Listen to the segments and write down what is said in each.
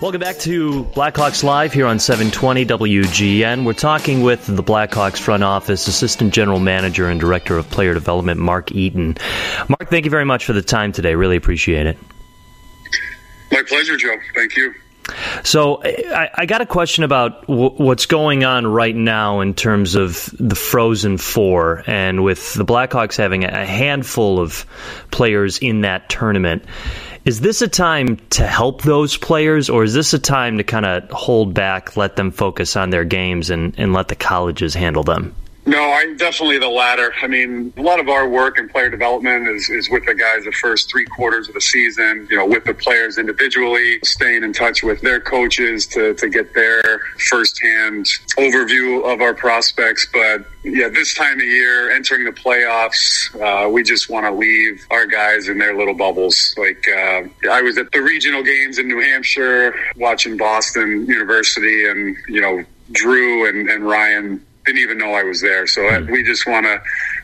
Welcome back to Blackhawks Live here on 720 WGN. We're talking with the Blackhawks front office assistant general manager and director of player development, Mark Eaton. Mark, thank you very much for the time today. Really appreciate it. My pleasure, Joe. Thank you. So, I, I, got a question about w- what's going on right now in terms of the Frozen Four, and with the Blackhawks having a handful of players in that tournament. Is this a time to help those players, or is this a time to kind of hold back, let them focus on their games, and, and let the colleges handle them? No, I'm definitely the latter. I mean, a lot of our work in player development is, is with the guys the first three quarters of the season, you know, with the players individually, staying in touch with their coaches to, to get their firsthand overview of our prospects. But yeah, this time of year, entering the playoffs, uh, we just want to leave our guys in their little bubbles. Like, uh, I was at the regional games in New Hampshire watching Boston University and, you know, Drew and, and Ryan didn't even know I was there. So mm. we just want to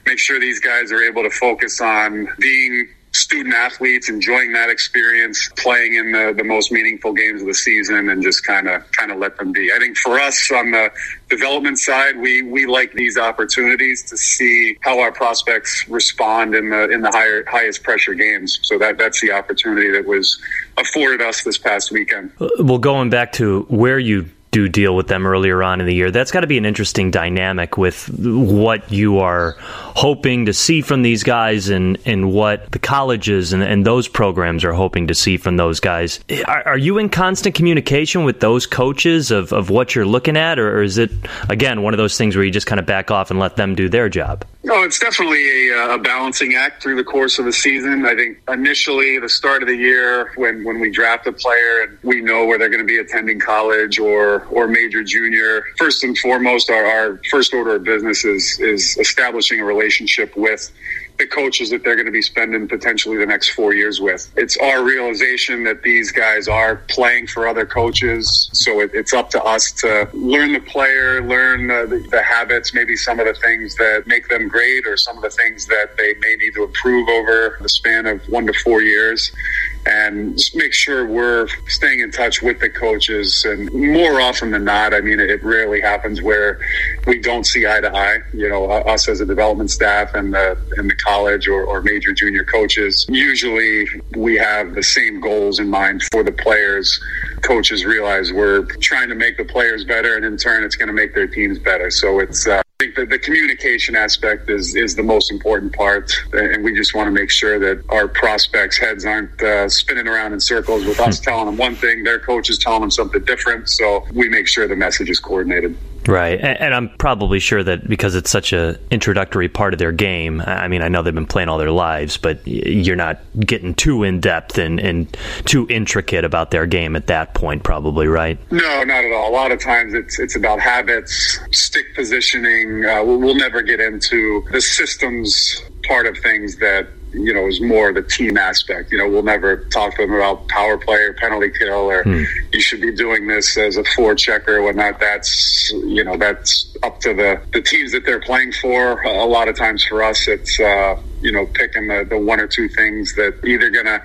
make sure these guys are able to focus on being student athletes, enjoying that experience, playing in the, the most meaningful games of the season, and just kind of kind of let them be. I think for us on the development side, we we like these opportunities to see how our prospects respond in the in the higher highest pressure games. So that that's the opportunity that was afforded us this past weekend. Well, going back to where you do deal with them earlier on in the year. That's got to be an interesting dynamic with what you are hoping to see from these guys and, and what the colleges and, and those programs are hoping to see from those guys. Are, are you in constant communication with those coaches of, of what you're looking at, or, or is it, again, one of those things where you just kind of back off and let them do their job? No, it's definitely a, uh, a balancing act through the course of the season. I think initially, the start of the year, when, when we draft a player and we know where they're going to be attending college or or major junior. First and foremost, our, our first order of business is, is establishing a relationship with the coaches that they're going to be spending potentially the next four years with. It's our realization that these guys are playing for other coaches. So it, it's up to us to learn the player, learn the, the, habits, maybe some of the things that make them great or some of the things that they may need to improve over the span of one to four years and make sure we're staying in touch with the coaches. And more often than not, I mean, it rarely happens where we don't see eye to eye. You know, us as a development staff and the and the college or, or major junior coaches. Usually, we have the same goals in mind for the players. Coaches realize we're trying to make the players better, and in turn, it's going to make their teams better. So it's uh, think that the communication aspect is is the most important part, and we just want to make sure that our prospects' heads aren't uh, spinning around in circles with us telling them one thing, their coach is telling them something different. So we make sure the message is coordinated. Right, and, and, I'm probably sure that because it's such a introductory part of their game. I mean, I know they've been playing all their lives, but you're not getting too in depth and, and too intricate about their game at that point, probably, right? No, not at all. A lot of times it's it's about habits, stick positioning. Uh, we'll, we'll never get into the systems part of things that you know, is more the team aspect. You know, we'll never talk to them about power play or penalty kill or hmm. you should be doing this as a forechecker or whatnot. That's, you know, that's up to the, the teams that they're playing for. A lot of times for us, it's, uh, you know, picking the, the one or two things that either going to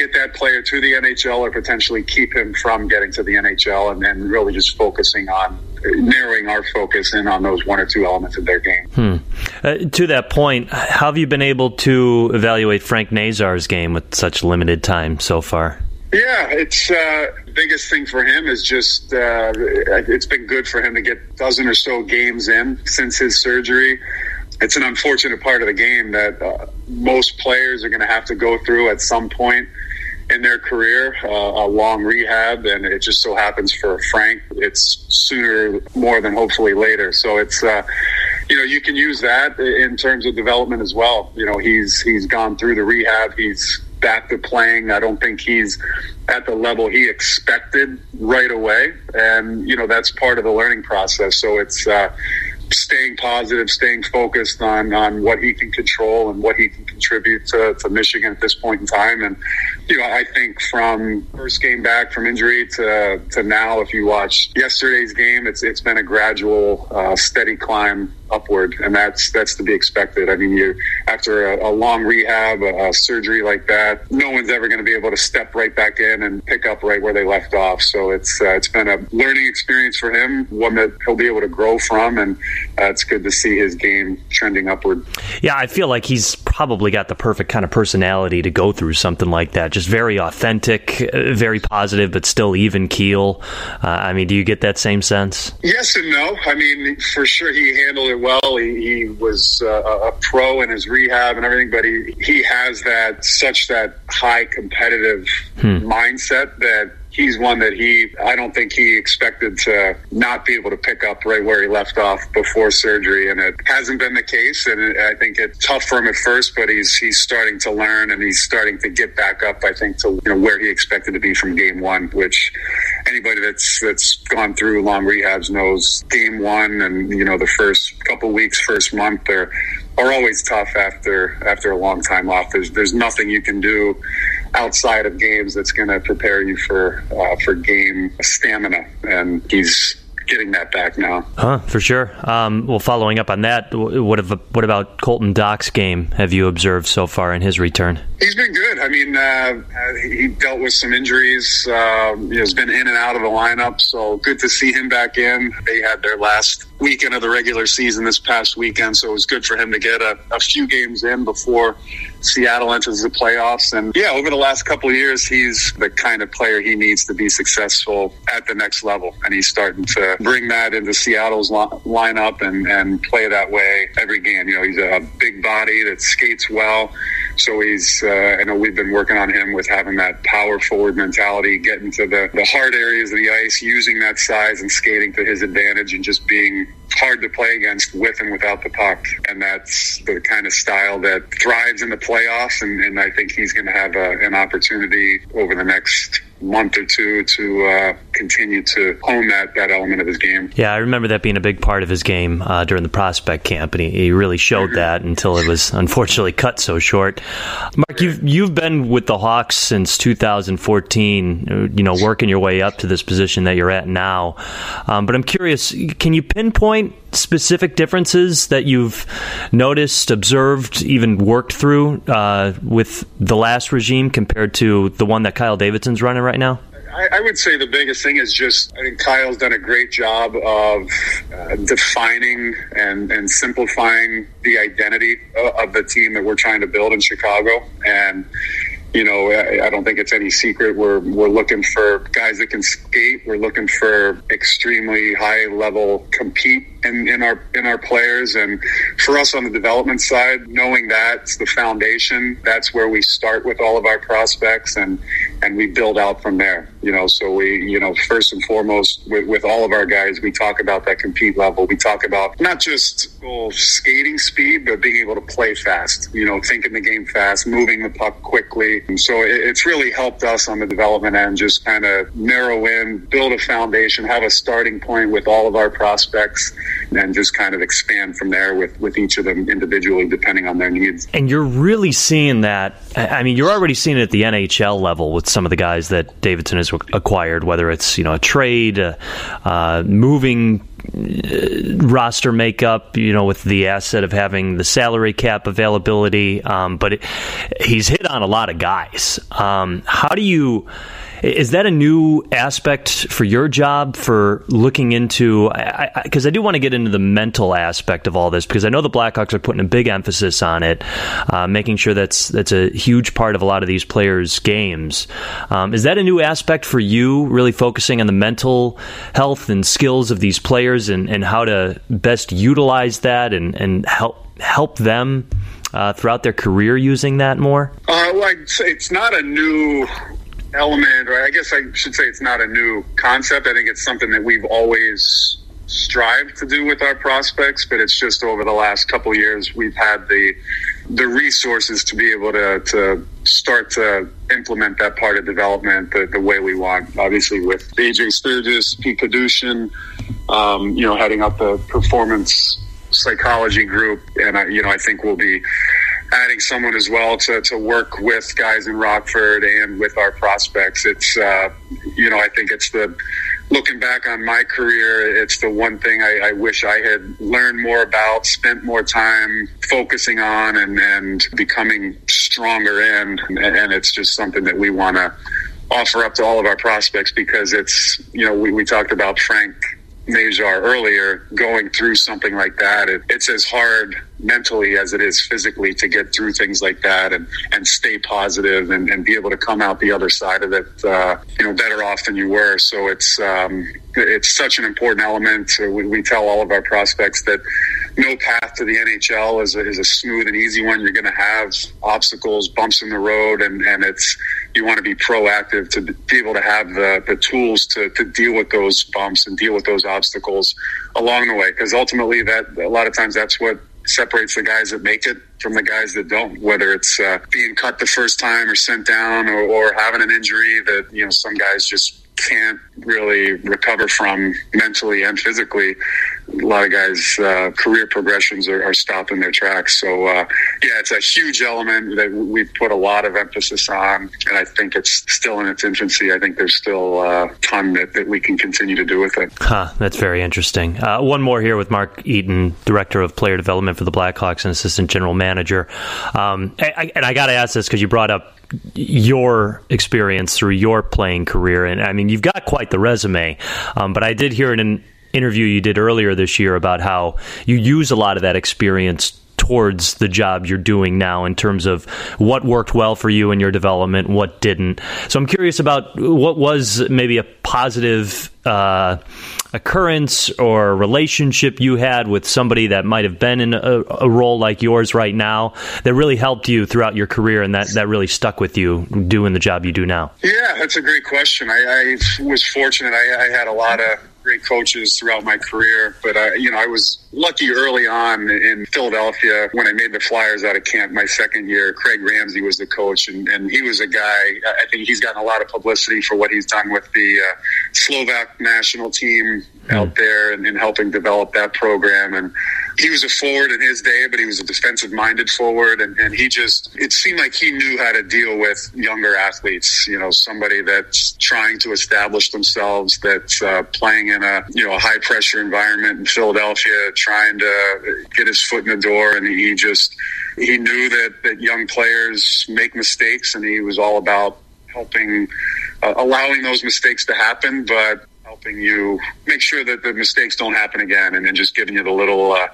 get that player to the NHL or potentially keep him from getting to the NHL and then really just focusing on narrowing our focus in on those one or two elements of their game. Hmm. Uh, to that point, how have you been able to evaluate Frank Nazar's game with such limited time so far? Yeah, it's uh, biggest thing for him is just uh, it's been good for him to get a dozen or so games in since his surgery. It's an unfortunate part of the game that uh, most players are going to have to go through at some point in their career, uh, a long rehab, and it just so happens for Frank, it's sooner more than hopefully later. So it's, uh, you know, you can use that in terms of development as well. You know, he's he's gone through the rehab, he's back to playing. I don't think he's at the level he expected right away, and you know that's part of the learning process. So it's. Uh, staying positive, staying focused on on what he can control and what he can contribute to, to Michigan at this point in time. And you know, I think from first game back from injury to to now, if you watch yesterday's game, it's it's been a gradual, uh, steady climb upward, and that's that's to be expected. I mean, you after a, a long rehab, a, a, surgery like that, no one's ever going to be able to step right back in and pick up right where they left off. So it's uh, it's been a learning experience for him, one that he'll be able to grow from, and uh, it's good to see his game trending upward. Yeah, I feel like he's probably got the perfect kind of personality to go through something like that. Just very authentic, uh, very positive, but still even keel. Uh, I mean, do you get that same sense? Yes and no. I mean, for sure, he handled it well. He, he was uh, a pro in his rehab and everything, but he, he has that such that high competitive hmm. mindset that he's one that he I don't think he expected to not be able to pick up right where he left off before surgery, and it hasn't been the case. And it, I think it's tough for him at first, but he's he's starting to learn and he's starting to get back up. I think to you know where he expected to be from game one, which anybody that's that's gone through long rehabs knows game one and you know the first couple weeks, first month, they're are always tough after after a long time off. There's there's nothing you can do outside of games that's going to prepare you for uh, for game stamina, and he's getting that back now. Huh, for sure. Um, well, following up on that, what, have, what about Colton Dach's game have you observed so far in his return? He's been good. I mean, uh, he dealt with some injuries. Uh, he has been in and out of the lineup, so good to see him back in. They had their last weekend of the regular season this past weekend, so it was good for him to get a, a few games in before Seattle enters the playoffs. And yeah, over the last couple years, he's the kind of player he needs to be successful at the next level. And he's starting to bring that into Seattle's lineup and, and play that way every game. You know, he's a big body that skates well. So he's, uh, I know we've been working on him with having that power forward mentality, getting to the, the hard areas of the ice, using that size and skating to his advantage and just being hard to play against with and without the puck. And that's the kind of style that thrives in the playoffs. And, and I think he's going to have a, an opportunity over the next month or two to uh, continue to hone that, that element of his game. Yeah, I remember that being a big part of his game uh, during the prospect camp, and he, he really showed mm-hmm. that until it was unfortunately cut so short. Mark, you've you've been with the Hawks since 2014. Uh, you know, working your way up to this position that you're at now. Um, but I'm curious, can you pinpoint specific differences that you've noticed, observed, even worked through uh, with the last regime compared to the one that Kyle Davidson's running right now? I, would say the biggest thing is just I think Kyle's done a great job of uh, defining and, and simplifying the identity of the team that we're trying to build in Chicago. And you know, I, I don't think it's any secret. We're we're looking for guys that can skate. We're looking for extremely high level compete in, in our in our players. And for us on the development side, knowing that's the foundation, that's where we start with all of our prospects and and we build out from there. You know, so we, you know, first and foremost with, with all of our guys, we talk about that compete level. We talk about not just skating speed, but being able to play fast. You know, thinking the game fast, moving the puck quickly. And so it, it's really helped us on the development end, just kind of narrow in, build a foundation, have a starting point with all of our prospects and just kind of expand from there with, with each of them individually, depending on their needs. And you're really seeing that. I mean, you're already seeing it at the NHL level with some of the guys that Davidson has acquired, whether it's you know a trade, uh, uh, moving uh, roster makeup, you know, with the asset of having the salary cap availability. Um, but it, he's hit on a lot of guys. Um, how do you? Is that a new aspect for your job for looking into? Because I, I, I, do want to get into the mental aspect of all this because I know the Blackhawks are putting a big emphasis on it, uh, making sure that's that's a huge part of a lot of these players' games. Um, is that a new aspect for you? Really focusing on the mental health and skills of these players and, and how to best utilize that and, and help help them uh, throughout their career using that more? Uh, well, it's not a new element, or I guess I should say it's not a new concept. I think it's something that we've always strived to do with our prospects, but it's just over the last couple years we've had the the resources to be able to, to start to implement that part of development the, the way we want. Obviously, with AJ Sturgis, Pete Kadushin, um, you know, heading up the performance psychology group, and I, you know, I think we'll be adding someone as well to, to work with guys in Rockford and with our prospects. It's, uh, you know, I think it's the, looking back on my career, it's the one thing I, I, wish I had learned more about, spent more time focusing on, and, and becoming stronger in. And it's just something that we want to offer up to all of our prospects because it's, you know, we, we talked about Frank Nazar earlier, going through something like that, it, it's as hard mentally as it is physically to get through things like that and, and stay positive and, and be able to come out the other side of it, uh, you know, better off than you were. So it's, um, it's such an important element. We, we tell all of our prospects that no path to the NHL is a, is a smooth and easy one. You're going to have obstacles, bumps in the road, and, and it's you want to be proactive to be able to have the, the tools to, to deal with those bumps and deal with those obstacles along the way. Because ultimately, that a lot of times that's what separates the guys that make it from the guys that don't. Whether it's uh, being cut the first time or sent down, or, or having an injury that you know some guys just can't really recover from mentally and physically. A lot of guys' uh, career progressions are, are, their tracks. So, uh, yeah, it's a huge element that we've put a lot of emphasis on, and I think it's still in its infancy. I think there's still a ton that, that we can continue to do with it. Huh, that's very interesting. Uh, one more here with Mark Eaton, Director of Player Development for the Blackhawks and Assistant General Manager. Um, I, and I got to ask this because you brought up your experience through your playing career. And I mean, you've got quite the resume. Um, but I did hear in an interview you did earlier this year about how you use a lot of that experience towards the job you're doing now in terms of what worked well for you in your development, what didn't. So I'm curious about what was maybe a positive uh, occurrence or relationship you had with somebody that might have been in a, a, role like yours right now that really helped you throughout your career and that, that really stuck with you doing the job you do now? Yeah, that's a great question. I, I was fortunate. I, I had a lot of great coaches throughout my career, but I, you know, I was lucky early on in Philadelphia when I made the Flyers out of camp my second year. Craig Ramsay was the coach, and, and he was a guy. I think he's gotten a lot of publicity for what he's done with the uh, Slovak national team out hmm. there and, and helping develop that program. And he was a forward in his day, but he was a defensive minded forward. And, and he just, it seemed like he knew how to deal with younger athletes, you know, somebody that's trying to establish themselves, that's uh, playing in a, you know, a high pressure environment in Philadelphia, trying to get his foot in the door. And he just, he knew that, that young players make mistakes and he was all about helping, uh, allowing those mistakes to happen, but helping you make sure that the mistakes don't happen again and then just giving you the little uh,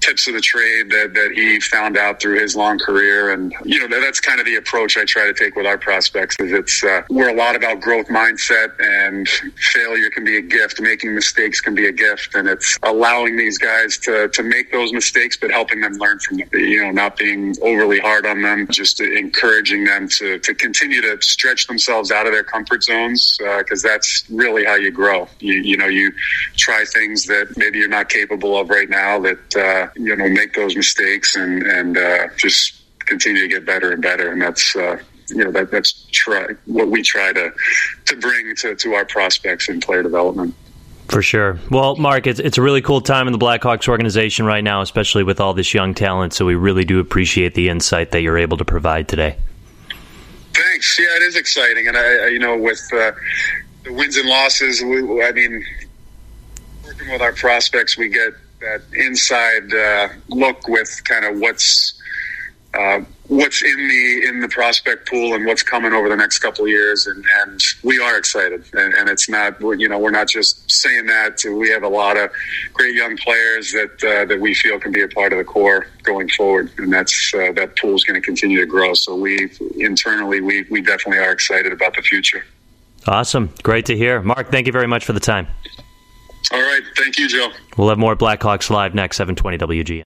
tips of the trade that, that he found out through his long career. And, you know, that, that's kind of the approach I try to take with our prospects is it's, uh, we're a lot about growth mindset and failure can be a gift. Making mistakes can be a gift. And it's allowing these guys to, to make those mistakes, but helping them learn from them, you know, not being overly hard on them, just encouraging them to, to continue to stretch themselves out of their comfort zones. Uh, cause that's really how you grow. You, you know, you try things that maybe you're not capable of right now that, uh, you know make those mistakes and and uh, just continue to get better and better. And that's uh, you know that that's try what we try to to bring to to our prospects in player development. For sure. Well, Mark, it's, it's a really cool time in the Blackhawks organization right now, especially with all this young talent. So we really do appreciate the insight that you're able to provide today. Thanks. Yeah, it is exciting, and I, you know, with uh, the wins and losses, we, I mean, working with our prospects, we get that inside uh, look with kind of what's uh, what's in the in the prospect pool and what's coming over the next couple of years, and, and we are excited. And, and it's not you know we're not just saying that. We have a lot of great young players that uh, that we feel can be a part of the core going forward, and that's uh, that pool is going to continue to grow. So we internally we we definitely are excited about the future. Awesome, great to hear, Mark. Thank you very much for the time. All right. Thank you, Joe. We'll have more Blackhawks Live next, 720 WG.